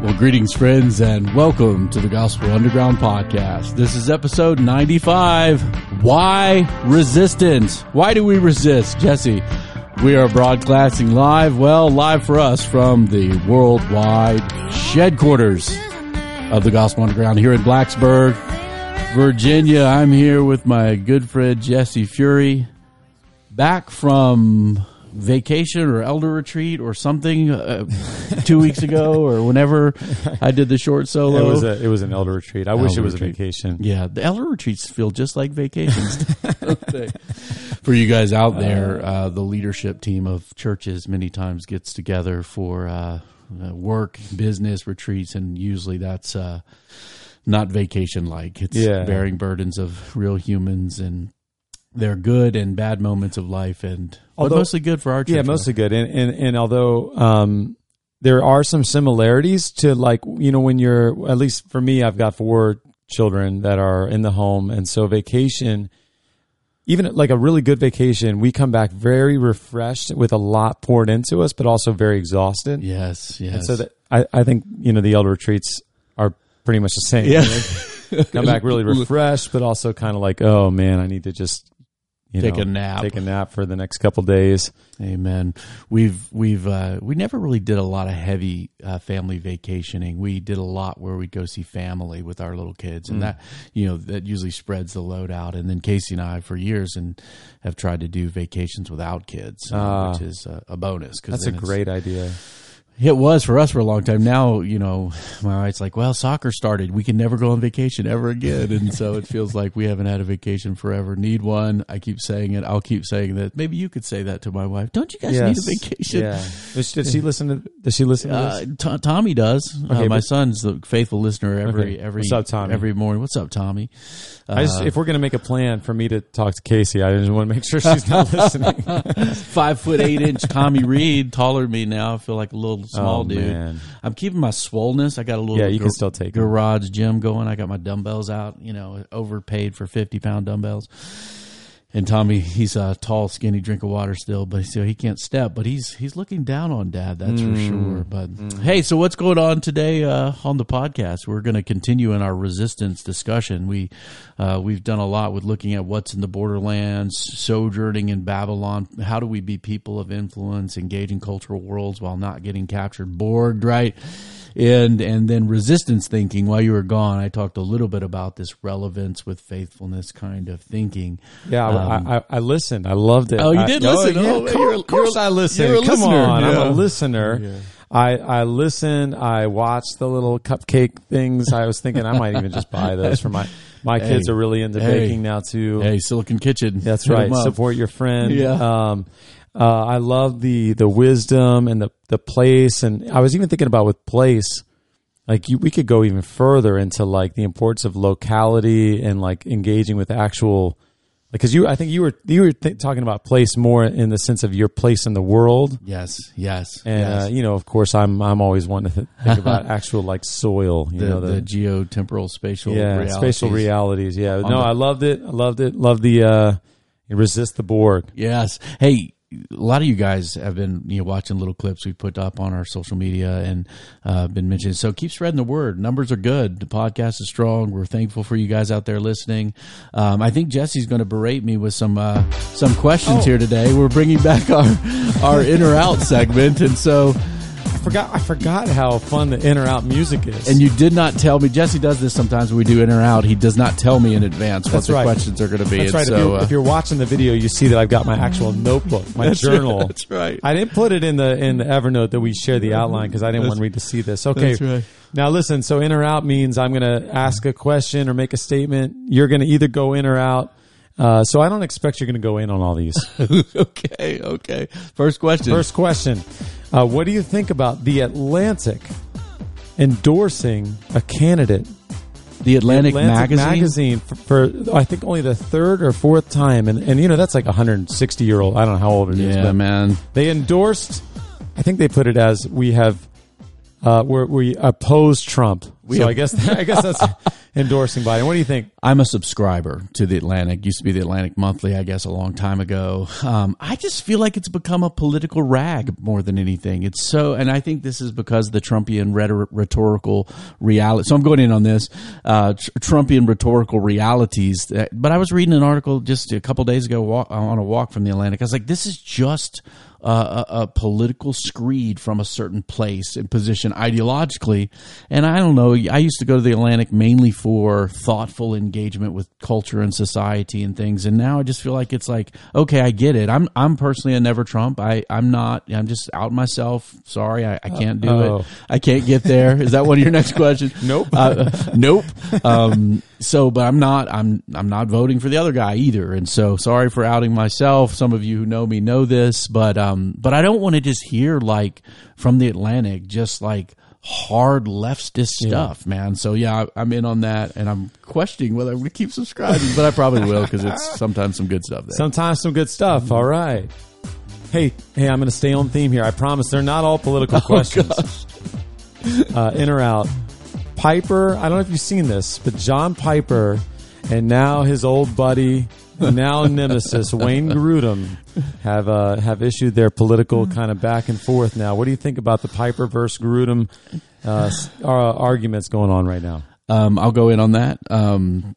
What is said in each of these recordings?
Well, greetings, friends, and welcome to the Gospel Underground podcast. This is episode 95. Why resistance? Why do we resist? Jesse, we are broadcasting live, well, live for us from the worldwide headquarters of the Gospel Underground here in Blacksburg, Virginia. I'm here with my good friend Jesse Fury, back from vacation or elder retreat or something uh, two weeks ago or whenever I did the short solo. It was a, it was an elder retreat. I wish it was retreat. a vacation. Yeah, the elder retreats feel just like vacations. for you guys out there, uh, the leadership team of churches many times gets together for uh, uh, work, business retreats, and usually that's uh, not vacation like. It's Yeah. bearing burdens of real humans and their good and bad moments of life, and Although- mostly good for our church. Yeah, mostly good. And and and although um, there are some similarities to like you know when you're at least for me, I've got four children that are in the home, and so vacation. Even like a really good vacation, we come back very refreshed with a lot poured into us, but also very exhausted. Yes, yes. And so that I, I think you know the elder retreats are pretty much the same. Yeah. come back really refreshed, but also kind of like, oh man, I need to just you Take know, a nap. take a nap for the next couple days. Amen. We've we've uh, we never really did a lot of heavy uh, family vacationing. We did a lot where we'd go see family with our little kids, Mm. and that you know that usually spreads the load out. And then Casey and I, for years, and have tried to do vacations without kids, uh, Ah. which is a, a bonus. Cause That's a great idea. It was for us for a long time. Now, you know, my wife's like, well, soccer started. We can never go on vacation ever again. And so it feels like we haven't had a vacation forever. Need one. I keep saying it. I'll keep saying that. Maybe you could say that to my wife. Don't you guys need a vacation? Yeah. Does, does she listen to? Does she listen to Uh, this? T- Tommy does. uh, Okay, my but- son's the faithful listener every Okay. every What's up, Tommy? every morning. What's up, Tommy? I just, Uh, if we're gonna make a plan for me to talk to Casey, I just want to make sure she's not listening. five foot eight inch Tommy Reed, taller than me now. I feel like a little small Oh, dude. man. I'm keeping my swollenness. I got a little Yeah, you can still take garage gym going. I got my dumbbells out. You know, overpaid for fifty pound dumbbells. And Tommy, he's a tall, skinny drink of water still, but so he can't step. But he's he's looking down on Dad, that's for Mm. sure. But hey, so what's going on today uh, on the podcast? We're going to continue in our resistance discussion. We uh, we've done a lot with looking at what's in the borderlands, sojourning in Babylon. How do we be people of influence, engaging cultural worlds while not getting captured, bored, right? And and then resistance thinking while you were gone i talked a little bit about this relevance with faithfulness kind of thinking Yeah, Um, I, I, I listened. I loved it. Oh, you I- did listen? yeah, Oh, of you're- course, of course I listened. you're a Come listener. on, Yeah. I'm a listener. Yeah. I I listened. I watched the little cupcake things. I was thinking I might even just buy those for my my Hey. kids are really into Hey. baking now too. hey silicon kitchen That's hit right. Support your friend. Yeah. Um, uh, I love the the wisdom and the the place, and I was even thinking about with place, like you, we could go even further into like the importance of locality and like engaging with actual, because you, I think you were you were th- talking about place more in the sense of your place in the world, yes yes and yes. uh, you know, of course, I'm I'm always wanting to think about actual like soil, you the, know, the geotemporal spatial yeah, realities. spatial realities. Yeah, On no, the- I loved it. I loved it. Love the uh, resist the Borg. Yes. Hey, a lot of you guys have been you know watching little clips we put up on our social media and uh, been mentioned. So keep spreading the word. Numbers are good. The podcast is strong. We're thankful for you guys out there listening. Um, I think Jesse's going to berate me with some uh, some questions here today. We're bringing back our our in or out segment, and so forgot. I forgot how fun the in or out music is. and you did not tell me. Jesse does this sometimes when we do in or out. He does not tell me in advance what That's the right. questions are going to be. that's And right. So, if, you're, uh, if you're watching the video, you see that I've got my actual notebook, my That's right, journal. that's right. I didn't put it in the in the Evernote that we share the outline because I didn't want Reed to see this. Okay. That's right. Now listen. So in or out means I'm going to ask a question or make a statement. You're going to either go in or out. Uh, so I don't expect you're going to go in on all these. okay, okay. First question. First question: uh, What do you think about the Atlantic endorsing a candidate the Atlantic, Atlantic magazine. for, for I think only the third or fourth time, and and you know that's like 160 year old. I don't know how old it is, Yeah, but man. they endorsed. I think they put it as we have. Uh, we're, we oppose Trump. We so have- I guess I guess that's endorsing Biden. What do you think? I'm a subscriber to the Atlantic. Used to be the Atlantic Monthly, I guess, a long time ago. Um, I just feel like it's become a political rag more than anything. It's so, and I think this is because the Trumpian rhetor- rhetorical reality. So I'm going in on this uh, tr- Trumpian rhetorical realities. That, but I was reading an article just a couple days ago walk, on a walk from the Atlantic. I was like, this is just uh, a, a, political screed from a certain place and position ideologically. And I don't know. I used to go to the Atlantic mainly for thoughtful engagement with culture and society and things. And now I just feel like it's like, okay, I get it. I'm I'm personally a never Trump. I I'm not. I'm just out myself. Sorry, I, I can't do Uh-oh. it. I can't get there. Is that one of your next questions? Nope. Uh, nope. Um, so, but I'm not. I'm I'm not voting for the other guy either. And so, sorry for outing myself. Some of you who know me know this, but um, but I don't want to just hear like from the Atlantic, just like hard leftist stuff, man. So yeah, I, I'm in on that, and I'm questioning whether I'm going to keep subscribing, but I probably will because it's sometimes some good stuff there. Sometimes some good stuff. All right. Hey, hey, I'm going to stay on theme here. I promise they're not all political questions. Uh, in or out. Piper, I don't know if you've seen this, but John Piper and now his old buddy, now nemesis Wayne Grudem have uh, have issued their political kind of back and forth now. What do you think about the Piper versus Grudem uh, uh, arguments going on right now? Um, I'll go in on that. Um,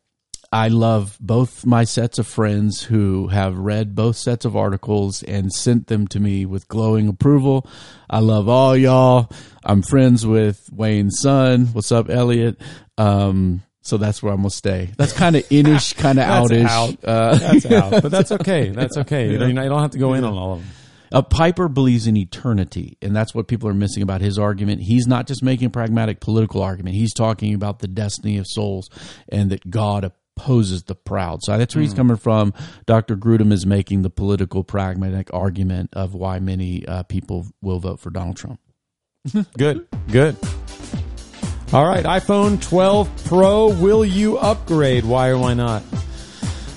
I love both my sets of friends who have read both sets of articles and sent them to me with glowing approval. I love all y'all. I'm friends with Wayne's son. What's up, Elliot? Um, so that's where I'm gonna stay. That's kind of inish, kind of outish. out. Uh, That's out, but that's okay. That's okay. You, don't, you don't have to go in on all of them. Uh, Piper believes in eternity, and that's what people are missing about his argument. He's not just making a pragmatic political argument; he's talking about the destiny of souls and that God opposes the proud. So that's where he's coming from. Dr. Grudem is making the political pragmatic argument of why many uh, people will vote for Donald Trump. Good. Good. All right, iPhone 12 Pro. Will you upgrade? Why or why not?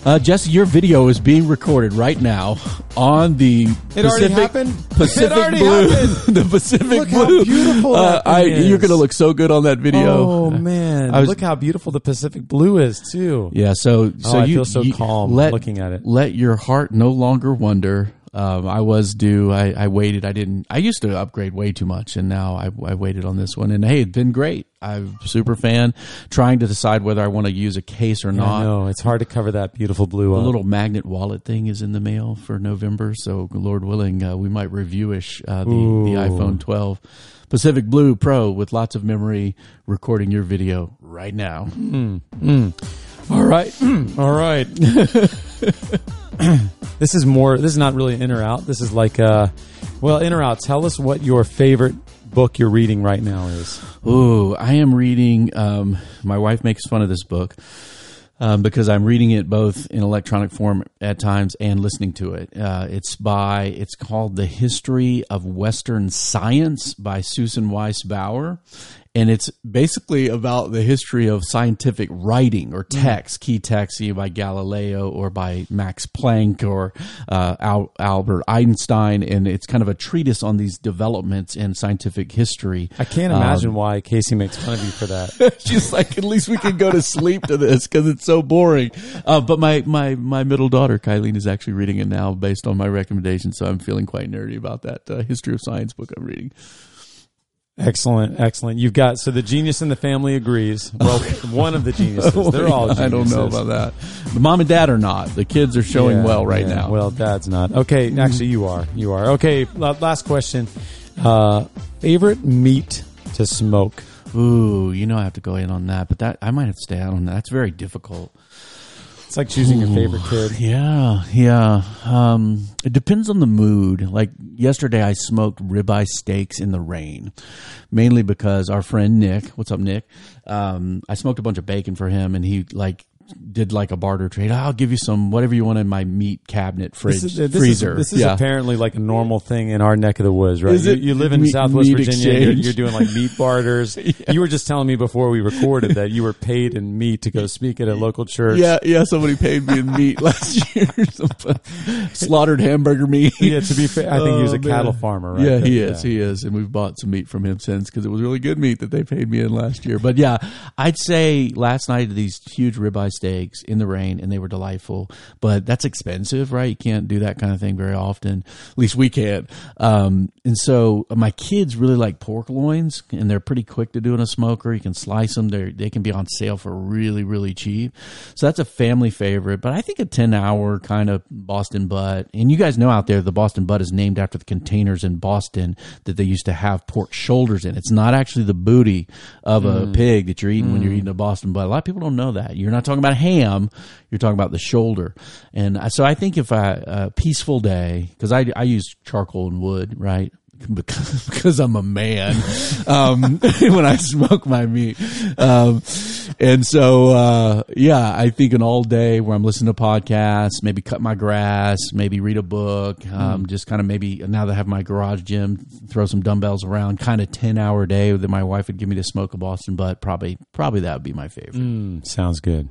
Uh, Jesse, your video is being recorded right now on the It already Pacific, happened? Pacific It already Blue. happened? the Pacific Look how Blue. beautiful Uh, I, you're going to look so good on that video. Oh man, was- look how beautiful the Pacific Blue is too. Yeah, so so Oh, I you feel so you calm let, looking at it. Let your heart no longer wonder. Um, I was due. I, I waited. I didn't. I used to upgrade way too much, and now I, I waited on this one. And hey, it's been great. I'm super fan. Trying to decide whether I want to use a case or I not. No, it's hard to cover that beautiful blue A little magnet wallet thing is in the mail for November, so Lord willing, uh, we might review-ish uh, the, the iPhone 12 Pacific Blue Pro with lots of memory, recording your video right now. All right, all right. this is more. This is not really in or out. This is like, uh, well, in or out. Tell us what your favorite book you're reading right now is. Ooh, I am reading. Um, my wife makes fun of this book um, because I'm reading it both in electronic form at times and listening to it. Uh, it's by. It's called "The History of Western Science" by Susan Wise Bauer, and it's basically about the history of scientific writing or text, key texts either by Galileo or by Max Planck or uh, Al- Albert Einstein, and it's kind of a treatise on these developments in scientific history. I can't imagine why Casey makes fun of you for that. She's like, at least we can go to sleep to this because it's so boring. Uh, but my, my, my middle daughter, Kylene, is actually reading it now based on my recommendation. So I'm feeling quite nerdy about that uh, history of science book I'm reading. Excellent, excellent. You've got so the genius in the family agrees. Well, one of the geniuses. They're all. Geniuses. I don't know about that. The mom and dad are not. The kids are showing Yeah, well right yeah. now. Well, dad's not. Okay, actually, you are. You are. Okay, last question. Uh, favorite meat to smoke? Ooh, you know I have to go in on that, but that I might have to stay out on that. That's very difficult. It's like choosing your favorite kid. Yeah, yeah. Um, it depends on the mood. Like yesterday, I smoked ribeye steaks in the rain, mainly because our friend Nick, what's up, Nick? Um, I smoked a bunch of bacon for him, and he like did like a barter trade. Ah, I'll give you some whatever you want in my meat cabinet fridge This is, this freezer. Is, this is yeah. apparently like a normal thing in our neck of the woods, right? You, you live in meat- Southwest meat Virginia. You're, you're doing like meat barters. You were just telling me before we recorded that you were paid in meat to go speak at a local church. Yeah, yeah. Somebody paid me in meat last year. Slaughtered hamburger meat. Yeah, to be fair, I think he was Oh, a cattle man. farmer, right? Yeah, he is. He is, and we've bought some meat from him since because it was really good meat that they paid me in last year. But yeah, I'd say last night these huge ribeye steaks in the rain, and they were delightful. But that's expensive, right? You can't do that kind of thing very often. At least we can't. Um, and so my kids really like pork loins, and they're pretty quick to do in a smoker. You can slice them; they they can be on sale for really really cheap. So that's a family favorite. But I think a ten hour kind of Boston butt, and you guys know out there the Boston butt is named after the containers in Boston that they used to have pork shoulders in. It's not actually the booty of a pig that you're eating when you're eating a Boston butt. A lot of people don't know that. You're not talking about ham. You're talking about the shoulder. And so I think if I, a peaceful day, cause I, I use charcoal and wood, right? Because, because I'm a man, um, when I smoke my meat. Um, and so, uh, yeah, I think an all day where I'm listening to podcasts, maybe cut my grass, maybe read a book, um, just kind of maybe now that I have my garage gym, throw some dumbbells around, kind of 10 hour day that my wife would give me to smoke a Boston butt. Probably, probably that would be my favorite. Mm, sounds good.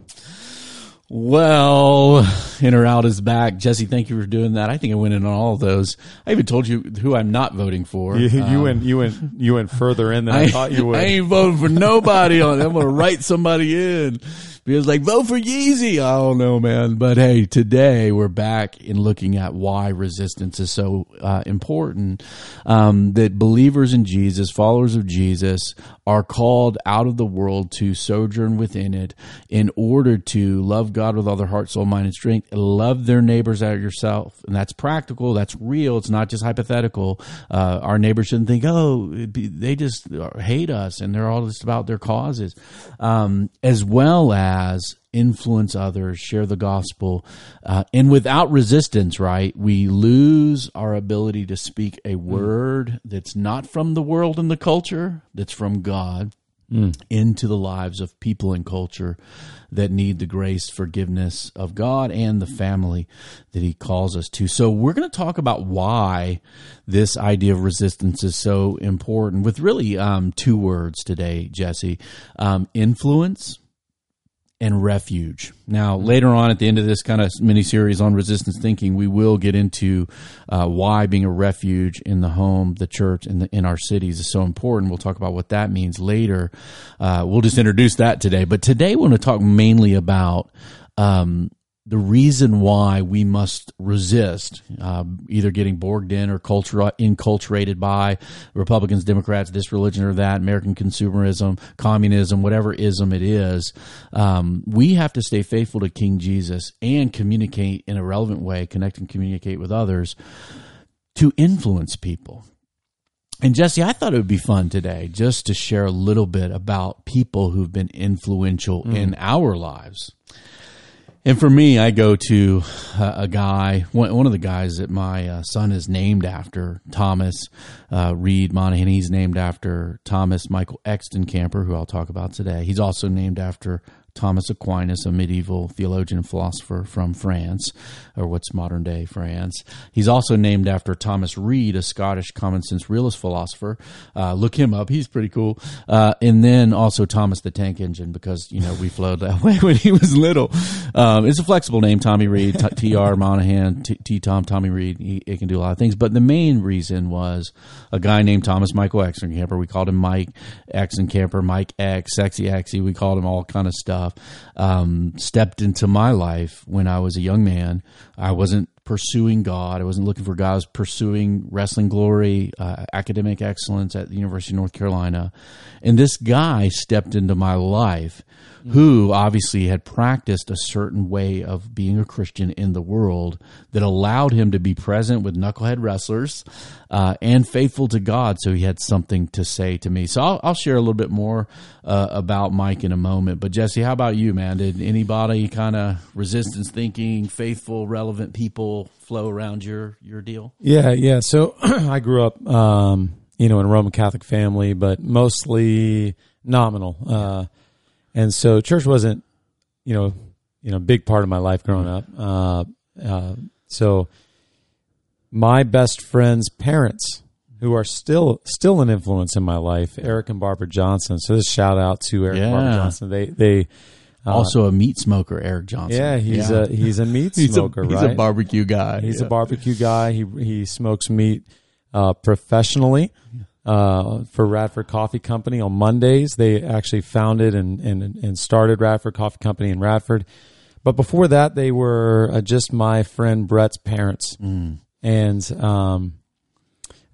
Well, in or out is back. Jesse, thank you for doing that. I think I went in on all of those. I even told you who I'm not voting for. You, you Um, went you went you went further in than I, thought you would. I ain't voting for nobody on it. I'm going to write somebody in. Because like, vote for Yeezy. I don't know, man. But hey, today we're back in looking at why resistance is so uh, important. Um, that believers in Jesus, followers of Jesus, are called out of the world to sojourn within it in order to love God with all their heart, soul, mind, and strength, love their neighbors as yourself. And that's practical. That's real. It's not just hypothetical. Uh, our neighbors shouldn't think, oh, be- they just hate us and they're all just about their causes. Um, as well as influence others, share the gospel. Uh, and without resistance, right, we lose our ability to speak a word that's not from the world and the culture, that's from God into the lives of people and culture that need the grace, forgiveness of God and the family that He calls us to. So, we're going to talk about why this idea of resistance is so important with really um, two words today, Jesse um, influence and refuge. Now, later on at the end of this kind of mini series on resistance thinking, we will get into uh, why being a refuge in the home, the church, and in our cities is so important. We'll talk about what that means later. Uh, we'll just introduce that today. But today, we want to talk mainly about um, the reason why we must resist uh, either getting bogged in or culture inculturated by Republicans, Democrats, this religion or that, American consumerism, communism, whatever ism it is. Um, we have to stay faithful to King Jesus and communicate in a relevant way, connect and communicate with others to influence people. And Jesse, I thought it would be fun today just to share a little bit about people who've been influential in our lives. And for me, I go to uh, a guy, one, one of the guys that my uh, son is named after, Thomas uh, Reed Monahan. He's named after Thomas Michael Exton Camper, who I'll talk about today. He's also named after Thomas Aquinas, a medieval theologian and philosopher from France, or what's modern day France. He's also named after Thomas Reid, a Scottish common sense realist philosopher. Uh, look him up; he's pretty cool. Uh, and then also Thomas the Tank Engine, because you know we flowed that way when he was little. Um, it's a flexible name, Tommy Reed, T.R. Monahan, T. T. Tom, Tommy Reed. He, he can do a lot of things, but the main reason was a guy named Thomas Michael Exencamper. We called him Mike Exencamper, Mike X, Sexy Exy. We called him all kind of stuff. Um, stepped into my life when I was a young man. I wasn't pursuing God. I wasn't looking for God. I was pursuing wrestling glory, uh, academic excellence at the University of North Carolina. And this guy stepped into my life who obviously had practiced a certain way of being a Christian in the world that allowed him to be present with knucklehead wrestlers uh, and faithful to God. So he had something to say to me. So I'll, I'll share a little bit more uh, about Mike in a moment. But Jesse, how about you, man? Did anybody kind of resistance thinking, faithful, relevant people flow around your your deal? Yeah, yeah. So I grew up, um, you know, in a Roman Catholic family, but mostly nominal. Uh, and so church wasn't, you know, you know, a big part of my life growing up. Uh, uh, so my best friend's parents, who are still still an influence in my life, Eric and Barbara Johnson. So this shout out to Eric and Barbara Johnson. They they also a meat smoker, Eric Johnson. yeah, he's a he's a meat he's smoker, a, he's right? a barbecue guy. He's Yeah. a barbecue guy. He he smokes meat uh, professionally uh, for Radford Coffee Company on Mondays. They actually founded and, and, and started Radford Coffee Company in Radford. But before that, they were uh, just my friend Brett's parents. And um,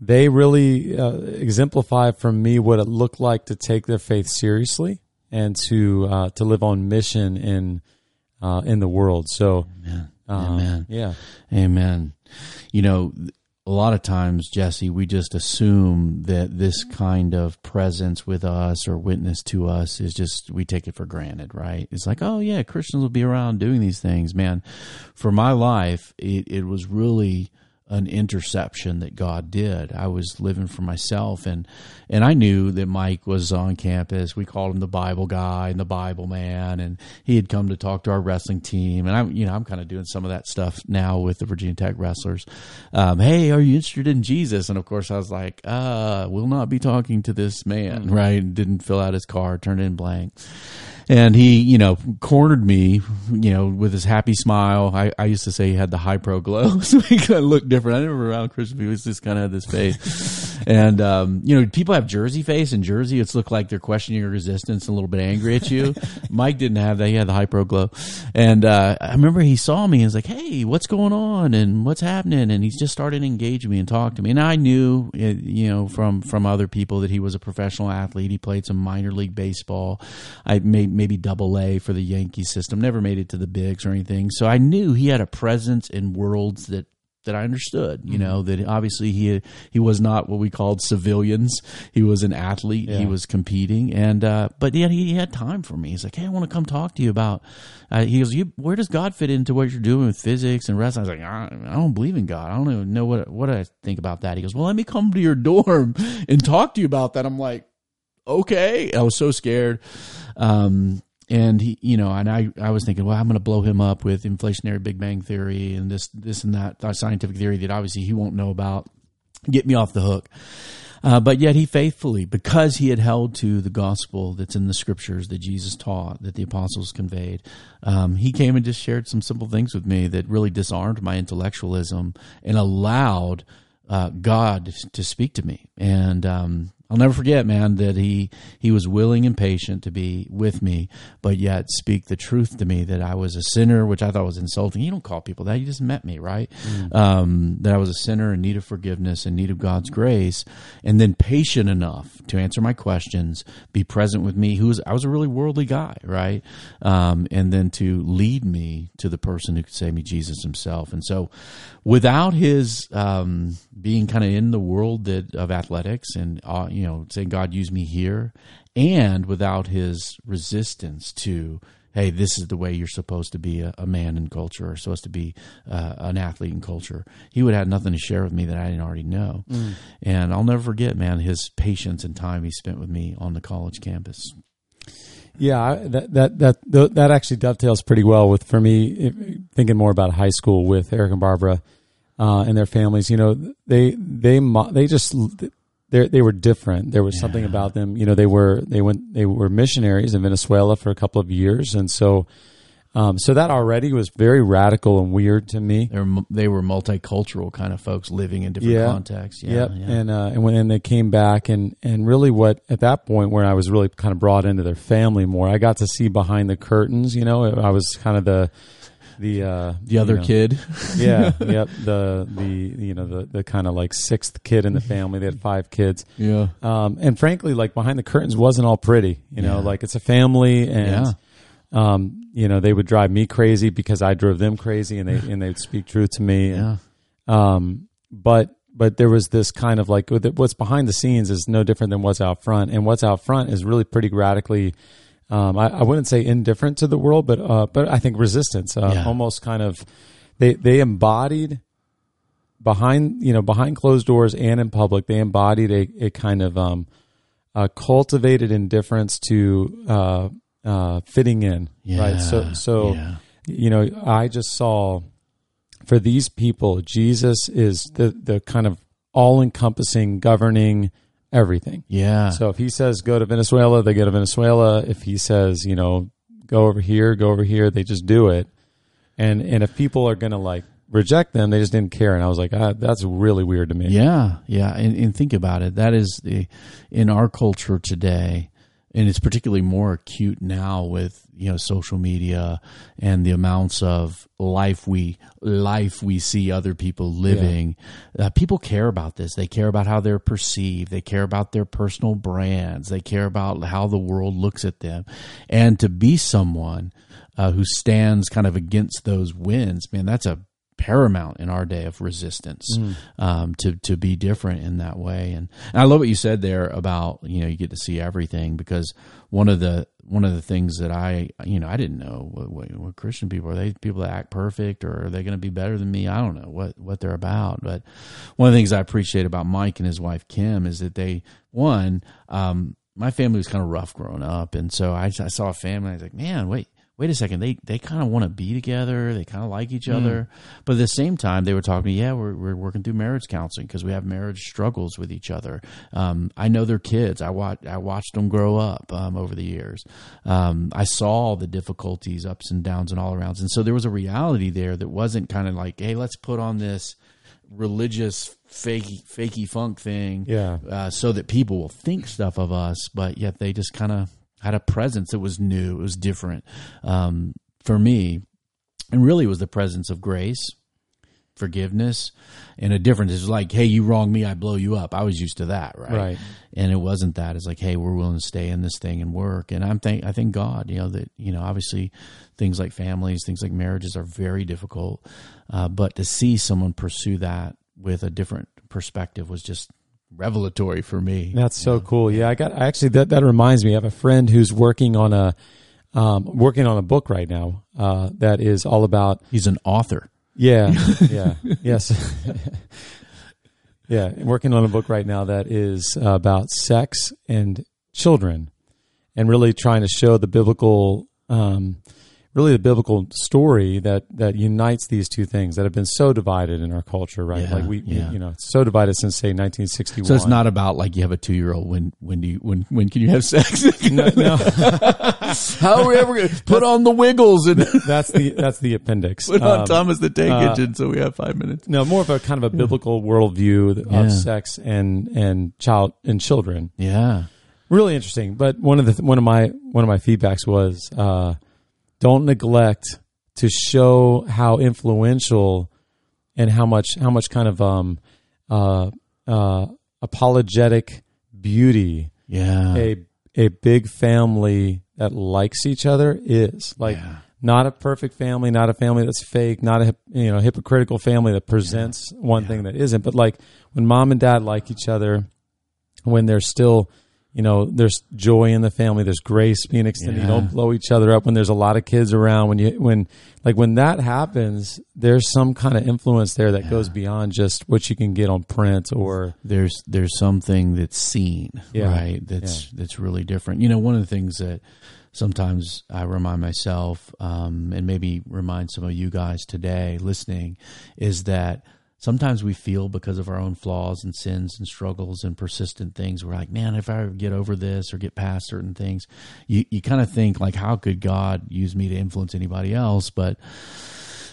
they really uh, exemplify for me what it looked like to take their faith seriously and to uh, to live on mission in uh, in the world. So, Amen. um, Amen. yeah, Amen. You know, a lot of times, Jesse, we just assume that this kind of presence with us or witness to us is just, we take it for granted, right? It's like, oh, yeah, Christians will be around doing these things. Man, for my life, it, it was really an interception that God did. I was living for myself and and I knew that Mike was on campus. We called him the Bible guy and the Bible man and he had come to talk to our wrestling team and I'm you know I'm kind of doing some of that stuff now with the Virginia Tech wrestlers. Um, hey, are you interested in Jesus? And of course I was like, uh, we'll not be talking to this man, right? Didn't fill out his card, turned in blank and he, you know, cornered me, you know, with his happy smile. I, I used to say he had the high pro glow, so he kind of looked different. I never around people; he just kind of had this face. and um, you know, people have Jersey face, and Jersey, it's look like they're questioning your resistance and a little bit angry at you. Mike didn't have that; he had the high pro glow. And uh, I remember he saw me and was like, "Hey, what's going on? And what's happening?" And he just started engaging me and talk to me. And I knew, uh, you know, from from other people that he was a professional athlete. He played some minor league baseball. I made maybe double A for the Yankee system. Never made it to the bigs or anything. So I knew he had a presence in worlds that that I understood. You know that obviously he he was not what we called civilians. He was an athlete. He was competing, and uh, but yet he had time for me. He's like, "Hey, I want to come talk to you about." Uh, he goes, you, "Where does God fit into what you're doing with physics and wrestling?" I was like, I, "I don't believe in God. I don't even know what what I think about that." He goes, "Well, let me come to your dorm and talk to you about that." I'm like, "Okay." I was so scared. Um, and he, you know, and I, I was thinking, well, I'm going to blow him up with inflationary Big Bang theory and this, this and that scientific theory that obviously he won't know about. Get me off the hook. Uh, but yet he faithfully, because he had held to the gospel that's in the scriptures that Jesus taught, that the apostles conveyed, um, he came and just shared some simple things with me that really disarmed my intellectualism and allowed uh, God to speak to me. And um, I'll never forget, man, that he he was willing and patient to be with me, but yet speak the truth to me that I was a sinner, which I thought was insulting. You don't call people that; you just met me, right? Um, that I was a sinner in need of forgiveness, in need of God's grace, and then patient enough to answer my questions, be present with me. Who was I was a really worldly guy, right? Um, and then to lead me to the person who could save me, Jesus Himself. And so, without his um, being kind of in the world that of athletics and uh, you know saying God use me here, and without his resistance to hey this is the way you're supposed to be a, a man in culture or supposed to be uh, an athlete in culture, he would have nothing to share with me that I didn't already know. And I'll never forget, man, his patience and time he spent with me on the college campus. Yeah, that that that that actually dovetails pretty well with for me thinking more about high school with Eric and Barbara uh, and their families. You know, they they they just they they were different. There was something about them. You know, they were they went they were missionaries in Venezuela for a couple of years, and so um, so that already was very radical and weird to me. They were they were multicultural kind of folks living in different Yeah. contexts. Yeah, yep. yeah. And uh, and when and they came back and and really what at that point where I was really kind of brought into their family more, I got to see behind the curtains. You know, I was kind of the the uh, the other you know, kid. yeah, yep. The the you know the the kind of like sixth kid in the family. They had five kids. yeah. Um, and frankly, like behind the curtains wasn't all pretty. You know, Yeah. like it's a family, and Yeah. um, you know they would drive me crazy because I drove them crazy, and they and they'd speak truth to me. Yeah. Um, but but there was this kind of like what's behind the scenes is no different than what's out front, and what's out front is really pretty radically. Um, I, I wouldn't say indifferent to the world, but uh, but I think resistance, uh, Yeah. almost kind of they they embodied behind you know behind closed doors and in public they embodied a, a kind of um, a cultivated indifference to uh, uh, fitting in right so so Yeah. you know I just saw for these people Jesus is the the kind of all encompassing governing everything Yeah. so if he says go to Venezuela, they go to Venezuela. If he says, you know, go over here, go over here, they just do it. And and if people are going to like reject them; they just didn't care. And I was like, ah, that's really weird to me. Yeah, yeah, and, and think about it. That is the in our culture today, and it's particularly more acute now with you know social media and the amounts of life we life we see other people living. Uh, people care about this. They care about how they're perceived. They care about their personal brands. They care about how the world looks at them, and to be someone. Uh, who stands kind of against those winds? Man, that's a paramount in our day of resistance Mm. um, to to be different in that way. And, and I love what you said there about you know you get to see everything because one of the one of the things that I you know I didn't know what, what, what Christian people are they people that act perfect or are they going to be better than me? I don't know what what they're about. But one of the things I appreciate about Mike and his wife Kim is that they one um, my family was kind of rough growing up, and so I, I saw a family. I was like, man, wait wait a second, they they kind of want to be together. They kind of like each other, but at the same time, they were talking to me. Yeah, we're we're working through marriage counseling because we have marriage struggles with each other. Um, I know their kids. I watch I watched them grow up um, over the years. Um, I saw the difficulties, ups and downs, and all arounds, and so there was a reality there that wasn't kind of like, hey, let's put on this religious fakey fakey funk thing Yeah. uh, so that people will think stuff of us, but yet they just kind of had a presence that was new, it was different um, for me, and really it was the presence of grace, forgiveness, and a difference. It's like, hey, you wrong me, I blow you up. I was used to that, right? Right. And it wasn't that. It's like, hey, we're willing to stay in this thing and work. And I'm thank I thank God, you know, that you know, obviously, things like families, things like marriages are very difficult, uh, but to see someone pursue that with a different perspective was just revelatory for me. That's so cool. Yeah, I got I actually that that reminds me. I have a friend who's working on a um, working on a book right now uh, that is all about He's an author. yeah yeah yes yeah working on a book right now that is about sex and children and really trying to show the biblical um, really the biblical story that that unites these two things that have been so divided in our culture right Yeah, like we yeah. you know it's so divided since say 1961 So it's not about like you have a two year old. When when do you when when can you have sex? no, no. How are we ever going to put on the wiggles and that's the that's the appendix. put on Um, Thomas the Tank uh, Engine? So we have five minutes. no, more of a kind of a biblical worldview of Yeah. sex and and child and children. Yeah, Really interesting. But one of the one of my one of my feedbacks was uh, don't neglect to show how influential and how much how much kind of um, uh, uh, apologetic beauty yeah, a a big family that likes each other is like Yeah. not a perfect family, not a family that's fake, not a you know hypocritical family that presents one thing that isn't. But like when mom and dad like each other, when they're still you know there's joy in the family, there's grace being extended. You don't blow each other up when there's a lot of kids around. When you when like when that happens, there's some kind of influence there that goes beyond just what you can get on print or there's there's something that's seen, Yeah. right? That's that's really different. You know, one of the things that sometimes I remind myself, um, and maybe remind some of you guys today listening, is that sometimes we feel because of our own flaws and sins and struggles and persistent things, we're like, man, if I get over this or get past certain things, you you kind of think like, how could God use me to influence anybody else? But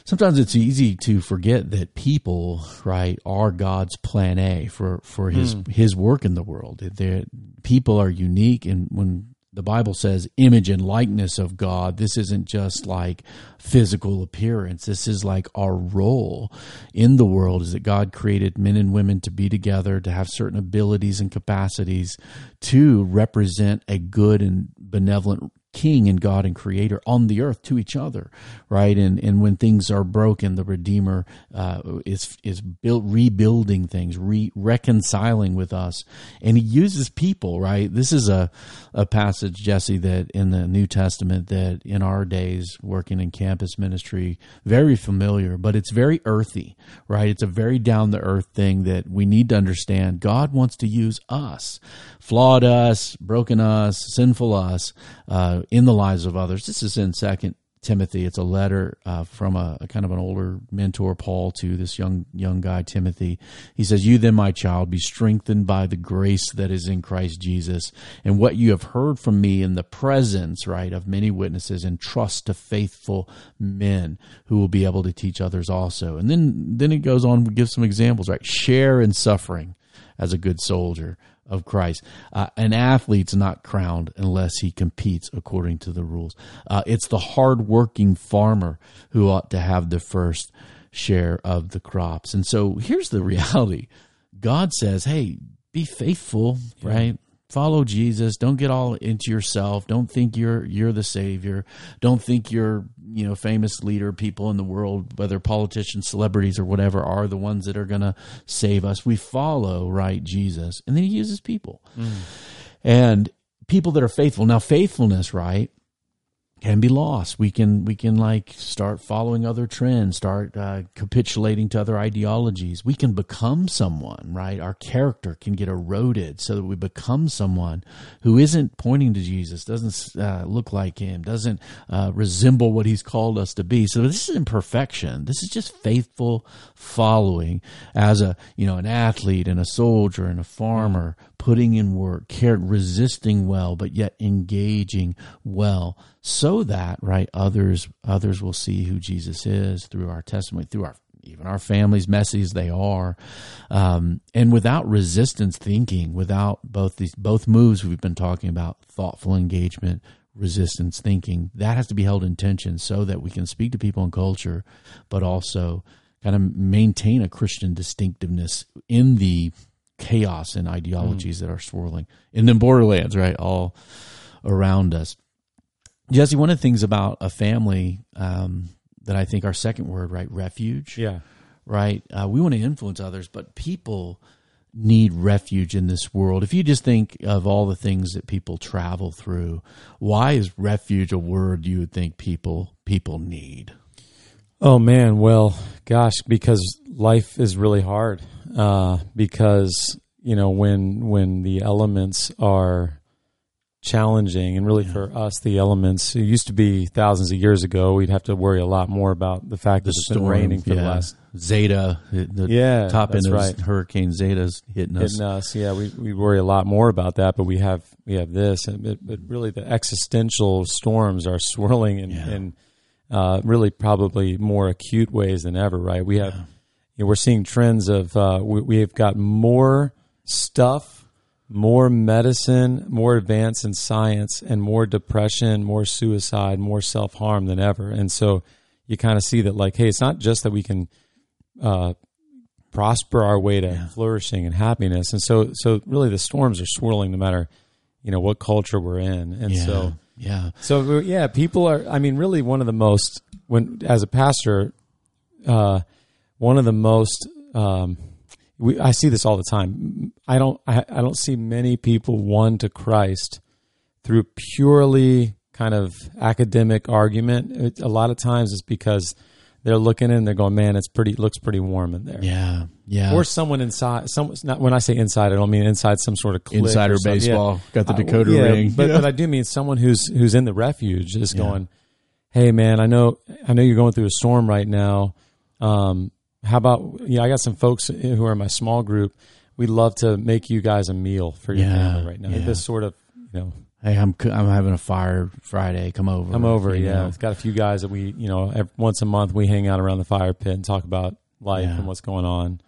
sometimes it's easy to forget that people, right, are God's plan A for for his hmm. his work in the world. They're, people are unique, and when the Bible says image and likeness of God, this isn't just like physical appearance. This is like our role in the world is that God created men and women to be together, to have certain abilities and capacities to represent a good and benevolent king and God and creator on the earth to each other, right? And and when things are broken, the Redeemer uh, is is built rebuilding things, re- reconciling with us, and He uses people, right? This is a a passage, Jesse, that in the New Testament that in our days working in campus ministry, very familiar, but it's very earthy, right? It's a very down the earth thing that we need to understand. God wants to use us, flawed us, broken us, sinful us, uh, in the lives of others. This is in Second Timothy. It's a letter uh, from a, a, kind of an older mentor, Paul, to this young young guy, Timothy. He says, "You then, my child, be strengthened by the grace that is in Christ Jesus, and what you have heard from me in the presence, right, of many witnesses, and trust to faithful men who will be able to teach others also." And then then it goes on, gives some examples, right? Share in suffering as a good soldier of Christ. Uh, an athlete's not crowned unless he competes according to the rules. Uh, it's the hardworking farmer who ought to have the first share of the crops. And so here's the reality God says, hey, be faithful, yeah. right? follow Jesus. Don't get all into yourself. Don't think you're you're the savior. Don't think you're you know famous leader people in the world, whether politicians, celebrities, or whatever, are the ones that are going to save us. We follow right Jesus, and then He uses people, mm. and people that are faithful. Now, faithfulness, right? Can be lost. We can we can like start following other trends, start uh, capitulating to other ideologies. We can become someone, right? Our character can get eroded so that we become someone who isn't pointing to Jesus, doesn't uh, look like him, doesn't uh, resemble what he's called us to be. So this is imperfection. This is just faithful following as a you know an athlete and a soldier and a farmer putting in work, care, resisting well, but yet engaging well, so that right others others will see who Jesus is through our testimony, through our even our families, messy as they are, um, and without resistance thinking, without both these both moves we've been talking about, thoughtful engagement, resistance thinking, that has to be held in tension so that we can speak to people in culture, but also kind of maintain a Christian distinctiveness in the chaos and ideologies mm. that are swirling in the borderlands, right, all around us. Jesse, one of the things about a family um, that I think our second word, right, refuge, yeah, right. Uh, we want to influence others, but people need refuge in this world. If you just think of all the things that people travel through, why is refuge a word you would think people people need? Oh man, well, gosh, because life is really hard uh, because you know when when the elements are challenging and really yeah. for us the elements it used to be thousands of years ago we'd have to worry a lot more about the fact the that it's storm, been raining for yeah. the last zeta the yeah top end of right. hurricane zeta's hitting us hitting us yeah we, we worry a lot more about that but we have we have this and it, but really the existential storms are swirling in, yeah. in uh, really probably more acute ways than ever right we have you know, we're seeing trends of uh, we, we've got more stuff, more medicine, more advance in science, and more depression, more suicide, more self harm than ever. And so you kind of see that, like, hey, it's not just that we can uh, prosper our way to yeah. flourishing and happiness. And so, so really, the storms are swirling no matter you know what culture we're in. And yeah. so, yeah, so yeah, people are. I mean, really, one of the most when as a pastor. Uh, one of the most um, we, I see this all the time. I don't I, I don't see many people won to Christ through purely kind of academic argument. It, a lot of times it's because they're looking in and they're going, man, it's pretty looks pretty warm in there. Yeah, yeah. Or someone inside. Some not when I say inside, I don't mean inside some sort of insider baseball. Yeah. Got the Dakota uh, yeah, ring, but, but I do mean someone who's who's in the refuge is yeah. going, hey man, I know I know you're going through a storm right now. Um, how about yeah? I got some folks who are in my small group. We'd love to make you guys a meal for your yeah, family right now. Yeah. This sort of you know. Hey, I'm I'm having a fire Friday. Come over. Come over. Yeah, it's got a few guys that we you know every, once a month we hang out around the fire pit and talk about life yeah. and what's going on.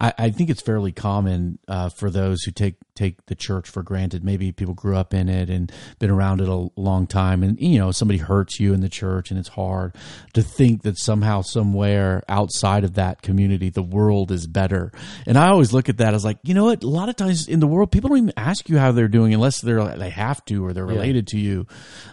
I, I think it's fairly common uh, for those who take take the church for granted. Maybe people grew up in it and been around it a long time, and you know somebody hurts you in the church, and it's hard to think that somehow, somewhere outside of that community, the world is better. And I always look at that as like, you know what? A lot of times in the world, people don't even ask you how they're doing unless they're they have to or they're related yeah. to you.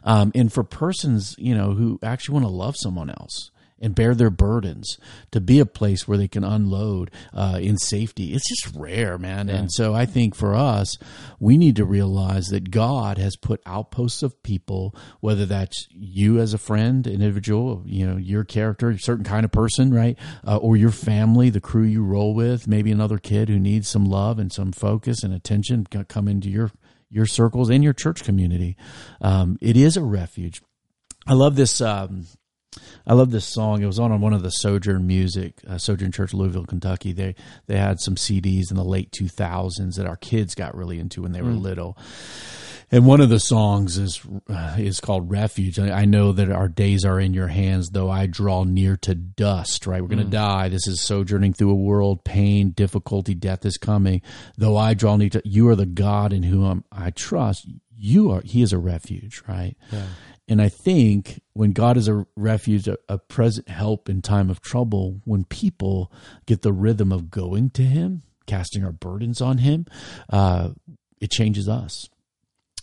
Um, and for persons, you know, who actually want to love someone else and bear their burdens to be a place where they can unload uh, in safety. It's just rare, man. Yeah. And so I think for us, we need to realize that God has put outposts of people, whether that's you as a friend, individual, you know, your character, a certain kind of person, right? Uh, or your family, the crew you roll with, maybe another kid who needs some love and some focus and attention come into your your circles and your church community. Um, it is a refuge I love this. Um, I love this song. It was on one of the Sojourn Music, uh, Sojourn Church, Louisville, Kentucky. They they had some CDs in the late two thousands that our kids got really into when they were little. And one of the songs is uh, is called Refuge. I, I know that our days are in your hands, though I draw near to dust. Right, we're going to die. This is sojourning through a world, pain, difficulty, death is coming. Though I draw near to, you are the God in whom I trust. You are. He is a refuge. Right. And I think when God is a refuge, a, a present help in time of trouble, when people get the rhythm of going to Him, casting our burdens on Him, uh, it changes us.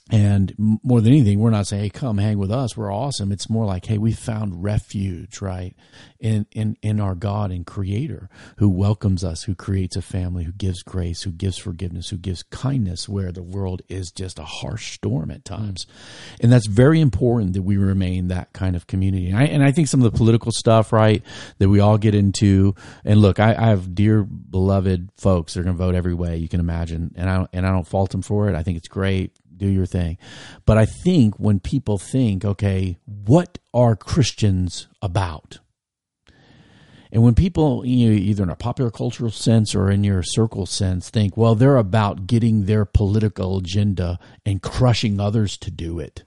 And more than anything, we're not saying, "Hey, come hang with us. We're awesome." It's more like, "Hey, we found refuge, right, in in in our God and Creator, who welcomes us, who creates a family, who gives grace, who gives forgiveness, who gives kindness, where the world is just a harsh storm at times." Hmm. And that's very important that we remain that kind of community. And I, and I think some of the political stuff, right, that we all get into. And look, I, I have dear beloved folks that are going to vote every way you can imagine, and I don't, and I don't fault them for it. I think it's great do your thing. But I think when people think, okay, what are Christians about? And when people, you know, either in a popular cultural sense or in your circle sense, think, well, they're about getting their political agenda and crushing others to do it,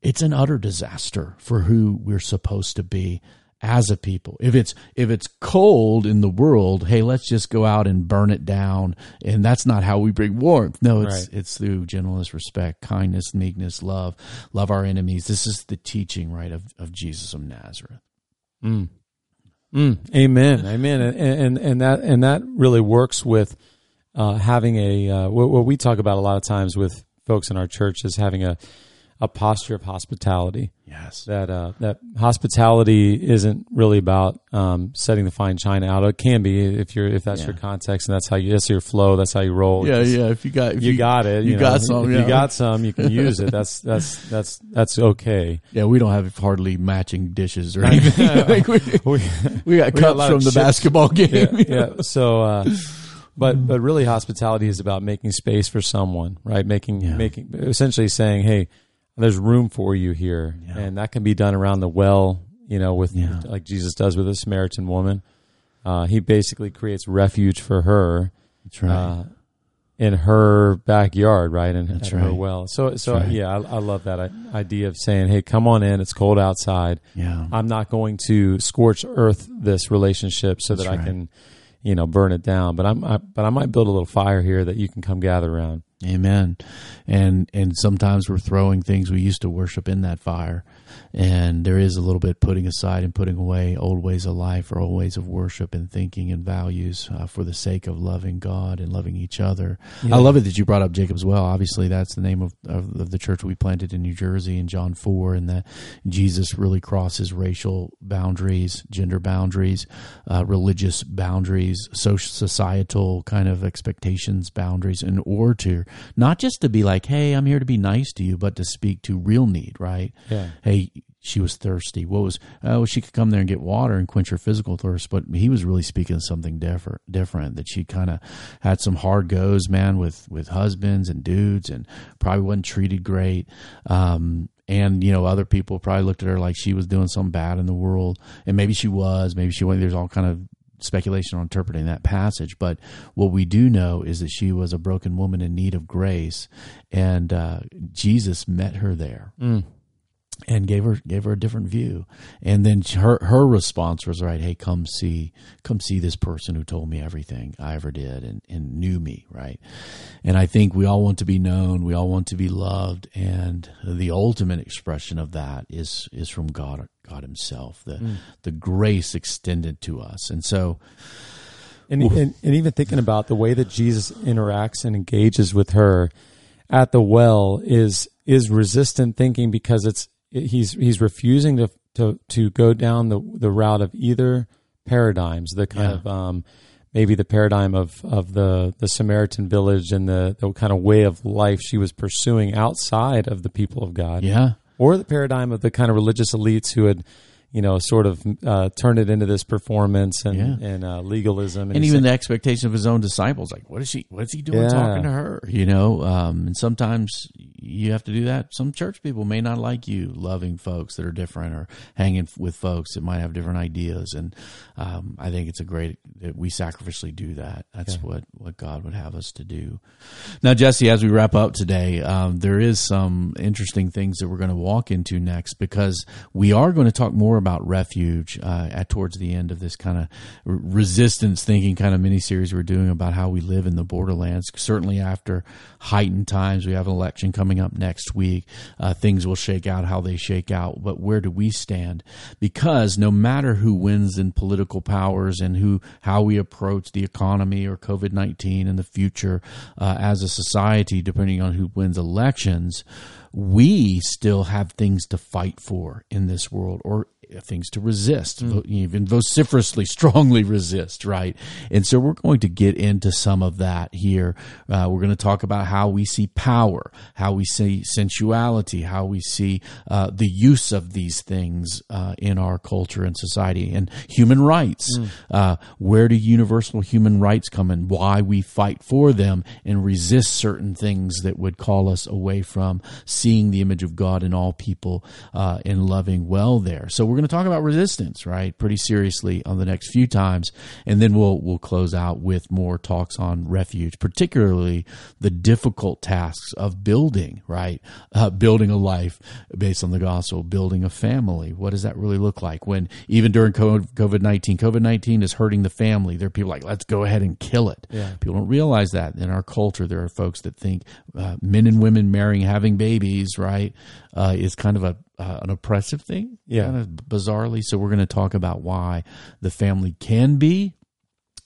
it's an utter disaster for who we're supposed to be as a people. If it's if it's cold in the world, hey, let's just go out and burn it down. And that's not how we bring warmth. No, it's Right. it's through gentleness, respect, kindness, meekness, love, love our enemies. This is the teaching, right, of, of Jesus of Nazareth. Mm. Mm. Amen. Amen. And, and and that and that really works with uh, having a uh, what, what we talk about a lot of times with folks in our church is having a a posture of hospitality. Yes. That uh, that hospitality isn't really about um, setting the fine china out. It can be if you're if that's Yeah. your context and that's how you that's your flow. That's how you roll. Yeah, yeah. If you got if You, got it. you know. got some, If yeah. you got some, you can use it. That's that's that's that's okay. Yeah, we don't have hardly matching dishes or anything. Like, we, We- we got We cups lot from the chips. basketball game. yeah, yeah. So, uh, but but really, hospitality is about making space for someone, right? Making Yeah. making essentially saying, "Hey, there's room for you here," Yeah. and that can be done around the well, you know, with Yeah. like Jesus does with the Samaritan woman. Uh, he basically creates refuge for her That's right. uh, in her backyard, right? And That's at her right. well. So, so right. yeah, I, I love that idea of saying, "Hey, come on in. It's cold outside." yeah. I'm not going to scorch earth this relationship so that That's I can, you know, burn it down. But I'm, I, but I might build a little fire here that you can come gather around. Amen. And and sometimes we're throwing things we used to worship in that fire. And there is a little bit putting aside and putting away old ways of life or old ways of worship and thinking and values uh, for the sake of loving God and loving each other. Yeah. I love it that you brought up Jacob's Well. Obviously, that's the name of, of, of the church we planted in New Jersey in John 4, and that Jesus really crosses racial boundaries, gender boundaries, uh, religious boundaries, social, societal kind of expectations, boundaries, in order to not just to be like, hey, I'm here to be nice to you, but to speak to real need, right? Yeah. Hey, she was thirsty. What was? Oh, she could come there and get water and quench her physical thirst, but he was really speaking something different. Different that she kind of had some hard goes, man, with with husbands and dudes, and probably wasn't treated great. Um, and you know, other people probably looked at her like she was doing something bad in the world, and maybe she was. Maybe she wasn't. There's all kind of speculation on interpreting that passage, but what we do know is that she was a broken woman in need of grace, and uh, Jesus met her there Mm. And gave her gave her a different view. And then her her response was right, hey, come see come see this person who told me everything I ever did and, and knew me, right? And I think we all want to be known, we all want to be loved, and the ultimate expression of that is is from God God Himself, the mm. the grace extended to us. And so And, and and even thinking about the way that Jesus interacts and engages with her at the well is is resistant thinking because it's he's he's refusing to to to go down the the route of either paradigms the kind Yeah. of um maybe the paradigm of of the the Samaritan village and the the kind of way of life she was pursuing outside of the people of God yeah. or the paradigm of the kind of religious elites who had you know sort of uh, turned it into this performance and Yeah. and uh, legalism and he's even the expectation of his own disciples like what is he what is he doing Yeah. talking to her you know um and sometimes you have to do that. Some church people may not like you loving folks that are different or hanging with folks that might have different ideas. And um, I think it's a great that we sacrificially do that. That's yeah. what what God would have us to do. Now, Jesse, as we wrap up today, um, there is some interesting things that we're going to walk into next because we are going to talk more about refuge uh, at towards the end of this kind of resistance thinking kind of mini series we're doing about how we live in the borderlands. Certainly after heightened times, we have an election coming up next week. Uh, things will shake out how they shake out, but where do we stand? Because no matter who wins in political powers and who how we approach the economy or COVID nineteen in the future uh, as a society, depending on who wins elections, we still have things to fight for in this world, or things to resist, mm. even vociferously, strongly resist, right? And so we're going to get into some of that here. Uh, we're going to talk about how we see power, how we see sensuality, how we see uh, the use of these things uh, in our culture and society, and human rights. Mm. where do universal human rights come in? Why we fight for them and resist certain things that would call us away from seeing the image of God in all people uh, and loving well there. So we're going to talk about resistance, right, pretty seriously on the next few times, and then we'll we'll close out with more talks on refuge, particularly the difficult tasks of building, right, uh, building a life based on the gospel, building a family. What does that really look like when even during COVID nineteen, COVID nineteen is hurting the family. There are people like, let's go ahead and kill it. Yeah. People don't realize that in our culture, there are folks that think uh, men and women marrying, having babies, right, uh, is kind of a uh, an oppressive thing, yeah, kind of bizarrely. So we're going to talk about why the family can be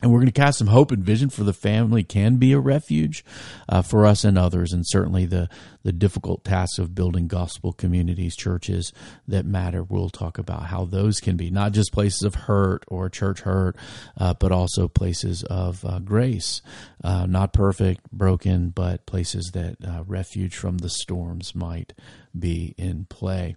and we're going to cast some hope and vision for the family can be a refuge uh, for us and others, and certainly the the difficult task of building gospel communities, churches that matter. We'll talk about how those can be not just places of hurt or church hurt, uh, but also places of uh, grace, uh, not perfect, broken, but places that uh, refuge from the storms might be in play.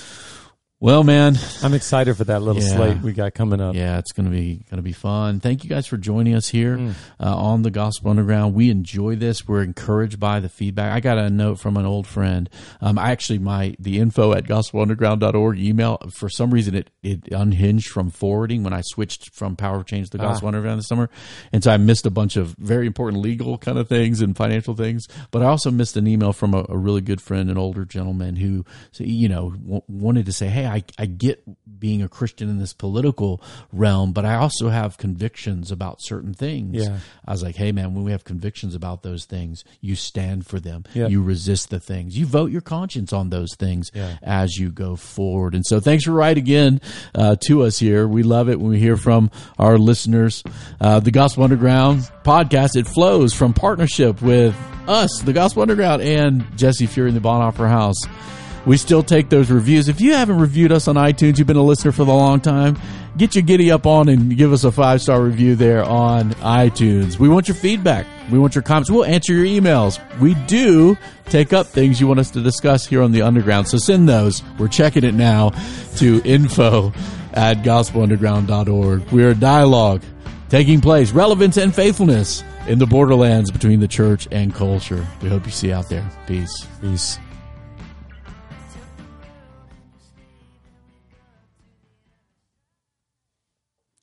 Well, man, I'm excited for that little yeah. slate we got coming up. Yeah, it's gonna be gonna be fun. Thank you guys for joining us here mm. uh, on the Gospel Underground. We enjoy this. We're encouraged by the feedback. I got a note from an old friend. Um, I actually my the info at gospelunderground.org email for some reason it it unhinged from forwarding when I switched from Power of Change to the Gospel ah. Underground this summer, and so I missed a bunch of very important legal kind of things and financial things. But I also missed an email from a, a really good friend, an older gentleman who you know w- wanted to say, hey. I, I get being a Christian in this political realm, but I also have convictions about certain things. Yeah. I was like, hey, man, when we have convictions about those things, you stand for them. You resist the things. You vote your conscience on those things yeah. as you go forward. And so thanks for writing again uh, to us here. We love it when we hear from our listeners. Uh, the Gospel Underground podcast, it flows from partnership with us, the Gospel Underground, and Jesse Fury in the Bonhoeffer House. We still take those reviews. If you haven't reviewed us on iTunes, you've been a listener for the long time, get your giddy up on and give us a five star review there on iTunes. We want your feedback. We want your comments. We'll answer your emails. We do take up things you want us to discuss here on the underground. So send those. We're checking it now to info at gospelunderground.org. We're a dialogue taking place, relevance and faithfulness in the borderlands between the church and culture. We hope you see out there. Peace. Peace.